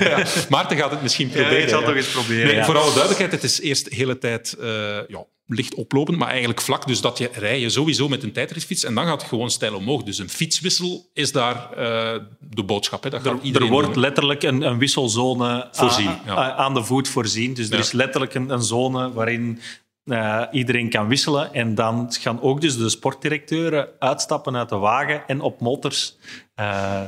ja, Maarten gaat het misschien proberen. Ja, ik zal het toch eens proberen. Nee, voor alle duidelijkheid, het is eerst de hele tijd... Uh, ja, licht oplopend, maar eigenlijk vlak. Dus dat je rij je sowieso met een tijdritfiets en dan gaat het gewoon stijl omhoog. Dus een fietswissel is daar uh, de boodschap. Hè. Dat er, er wordt letterlijk een, een wisselzone voorzien, ja. aan de voet voorzien. Dus er is letterlijk een, een zone waarin uh, iedereen kan wisselen. En dan gaan ook dus de sportdirecteuren uitstappen uit de wagen en op motors... Uh,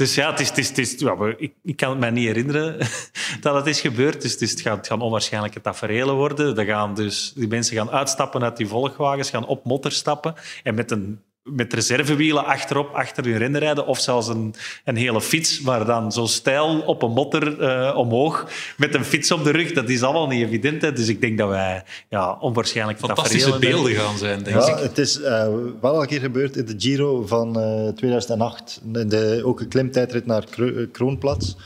dus ja, het is, het het ja, ik, ik, kan het me niet herinneren [laughs] dat het is gebeurd. Dus, dus het, gaat, het gaan onwaarschijnlijke tafereelen worden. Dan gaan dus, die mensen gaan uitstappen uit die volgwagens, gaan op motor stappen en met een met reservewielen achterop, achter hun rennen rijden. Of zelfs een, een hele fiets, maar dan zo stijl op een motor uh, omhoog met een fiets op de rug. Dat is allemaal niet evident. Hè. Dus ik denk dat wij ja, onwaarschijnlijk Fantastische beelden gaan zijn, denk ja, ik. Het is uh, wel al een keer gebeurd in de Giro van uh, eh, 2008. In de, ook een klimtijdrit naar Kroonplaats.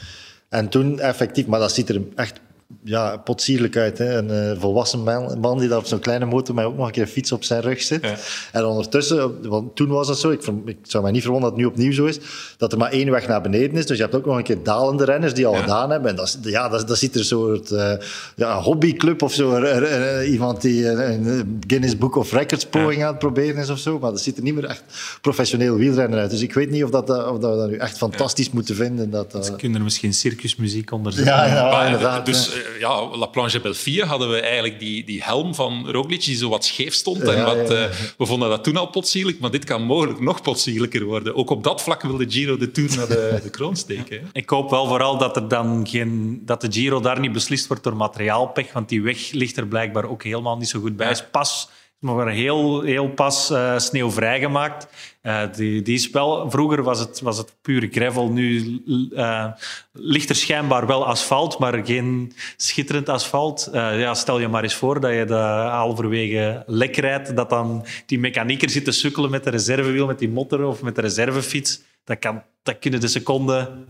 En toen effectief, maar dat ziet er echt ja, potsierlijk uit. Hè? Een eh, volwassen man, man die daar op zo'n kleine motor met ook nog een keer een fiets op zijn rug zit. En ondertussen, want toen was het zo, ik, ik zou mij niet verwonderen dat het nu opnieuw zo is, dat er maar één weg naar beneden is. Dus je hebt ook nog een keer dalende renners die al gedaan hebben. En dat, ja, dat, dat ziet er een soort eh, ja, hobbyclub of zo. Er- er- er- iemand die een, een Guinness Book of Records poging aan het proberen is of zo. Maar dat ziet er niet meer echt professioneel wielrennen uit. Dus ik weet niet of, dat, of dat we dat nu echt fantastisch moeten vinden. Dat, dat- Kunnen er misschien circusmuziek onder zetten? ja, ja, Maar, inderdaad. dus ja. eh, ja, La Planche Belfië hadden we eigenlijk die, die helm van Roglic die zo wat scheef stond. en wat, ja, ja. eh, we vonden dat toen al potsierlijk, maar dit kan mogelijk nog potsierlijker worden. Ook op dat vlak wil de Giro de Tour naar de, de kroon steken. hè. Ik hoop wel vooral dat, er dan geen, dat de Giro daar niet beslist wordt door materiaalpech, want die weg ligt er blijkbaar ook helemaal niet zo goed bij. Pas maar heel, heel pas eh, sneeuwvrij gemaakt. Eh, die, die is wel, vroeger was het, was het pure gravel, nu eh, ligt er schijnbaar wel asfalt, maar geen schitterend asfalt. Ja, stel je maar eens voor dat je de halverwege lek rijdt, dat dan die mechanieker zit te sukkelen met de reservewiel, met die motor of met de reservefiets. Dat, kan, dat kunnen de seconden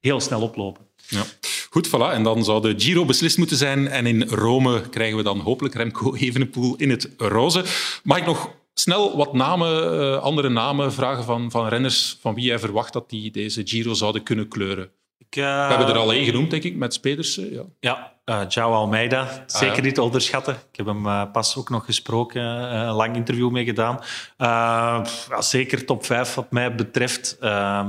heel snel oplopen. Ja. Goed, voilà. En dan zou de Giro beslist moeten zijn. En in Rome krijgen we dan hopelijk Remco [laughs] Evenepoel in het roze. Mag ik nog snel wat namen, eh, andere namen vragen van, van renners van wie jij verwacht dat die deze Giro zouden kunnen kleuren? Ik, eh, We hebben er al één genoemd, denk ik, met Pedersen. Ja. Ja, eh João Almeida. Zeker Ah, ja. niet te onderschatten. Ik heb hem pas ook nog gesproken, een lang interview mee gedaan. Ja, zeker top 5 wat mij betreft. Ehm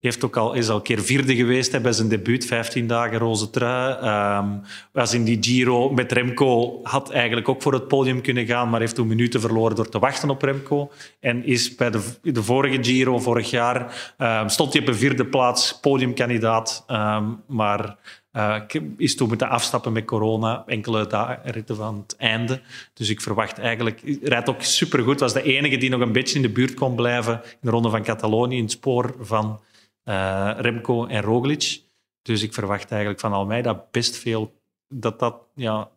heeft ook al, is al een keer vierde geweest bij zijn debuut, 15 dagen roze trui. Ehm, was in die Giro met Remco, had eigenlijk ook voor het podium kunnen gaan, maar heeft toen minuten verloren door te wachten op Remco. En is bij de, de vorige Giro, vorig jaar, ehm, stond hij op een vierde plaats, podiumkandidaat. Ehm, maar eh, is toen moeten afstappen met corona, enkele dagen ritten van het einde. Dus ik verwacht eigenlijk... Rijdt ook supergoed. Was de enige die nog een beetje in de buurt kon blijven in de Ronde van Catalonië, in het spoor van eh, Remco en Roglic. Dus ik verwacht eigenlijk van Almeida best veel dat dat... Ja,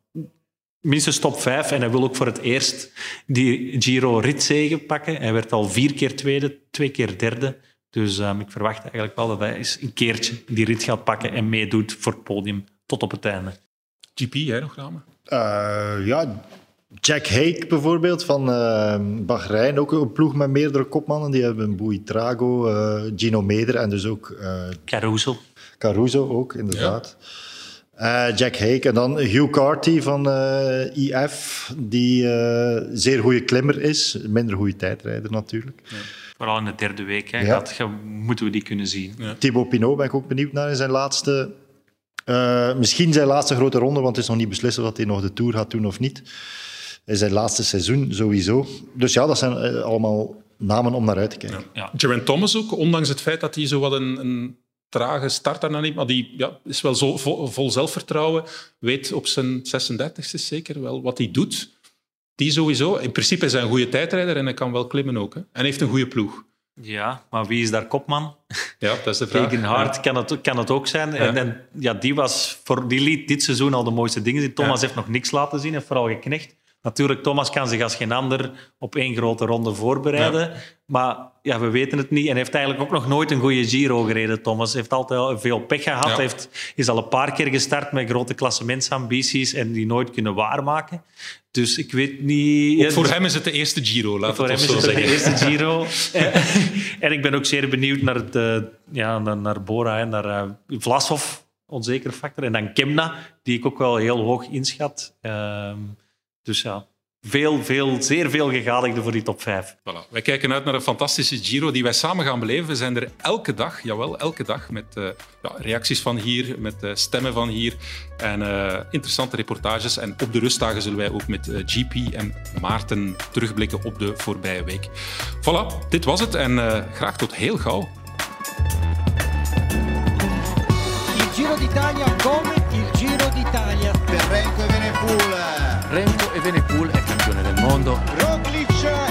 minstens top 5. En hij wil ook voor het eerst die Giro-ritzegen pakken. Hij werd al vier keer tweede, twee keer derde. Dus ehm, ik verwacht eigenlijk wel dat hij eens een keertje die rit gaat pakken en meedoet voor het podium tot op het einde. GP, jij nog namen? Eh, ja, Jack Hake bijvoorbeeld van eh Bahrein, ook een ploeg met meerdere kopmannen. Die hebben Buitrago, eh Gino Meder en dus ook eh, Caruso. Caruso ook, inderdaad. Eh, Jack Hake en dan Hugh Carty van eh, IF, die eh zeer goede klimmer is. Minder goede tijdrijder natuurlijk. Vooral in de derde week hè, Ja. gaat, gaan- moeten we die kunnen zien. Thibaut Pinot ben ik ook benieuwd naar in zijn laatste... eh, misschien zijn laatste grote ronde, want het is nog niet beslist of hij nog de Tour gaat doen of niet. In zijn laatste seizoen sowieso. Dus ja, dat zijn eh, allemaal namen om naar uit te kijken. Ja. Geraint Thomas ook, ondanks het feit dat hij zo wat een, een trage start daarna neemt, maar die ja, is wel zo vol, vol zelfvertrouwen, weet op zijn 36e zeker wel wat hij doet. Die sowieso, in principe is hij een goede tijdrijder en hij kan wel klimmen ook. Hè. En heeft een goede ploeg. ja, maar wie is daar kopman? Ja, dat is de vraag. Tegenhard kan, het, kan het ook zijn. En, en ja, die, was voor, die liet dit seizoen al de mooiste dingen zien. Thomas Ja. heeft nog niks laten zien, heeft vooral geknecht. Natuurlijk, Thomas kan zich als geen ander op één grote ronde voorbereiden. Maar ja, we weten het niet. En hij heeft eigenlijk ook nog nooit een goede Giro gereden, Thomas. Hij heeft altijd al veel pech gehad. Ja. Hij heeft, is al een paar keer gestart met grote klassementsambities en die nooit kunnen waarmaken. Dus ik weet niet... Ook voor hem is het de eerste Giro, laat voor hem is het de eerste Giro. [laughs] en ik ben ook zeer benieuwd naar, het, eh, ja, naar, naar Bora en naar eh, Vlasov, onzekere factor. En dan Kemna, die ik ook wel heel hoog inschat. Ehm, dus ja, veel, veel, zeer veel gegadigden voor die top 5. Voilà. Wij kijken uit naar een fantastische Giro die wij samen gaan beleven. We zijn er elke dag, jawel, elke dag, met eh, ja, reacties van hier, met eh, stemmen van hier en eh, interessante reportages. En op de rustdagen zullen wij ook met eh, GP en Maarten terugblikken op de voorbije week. Voilà, dit was het en eh, graag tot heel gauw. Il Giro d'Italia come il Giro d'Italia. Per Renko Evenepoel. Remco Evenepoel è campione del mondo. Roglic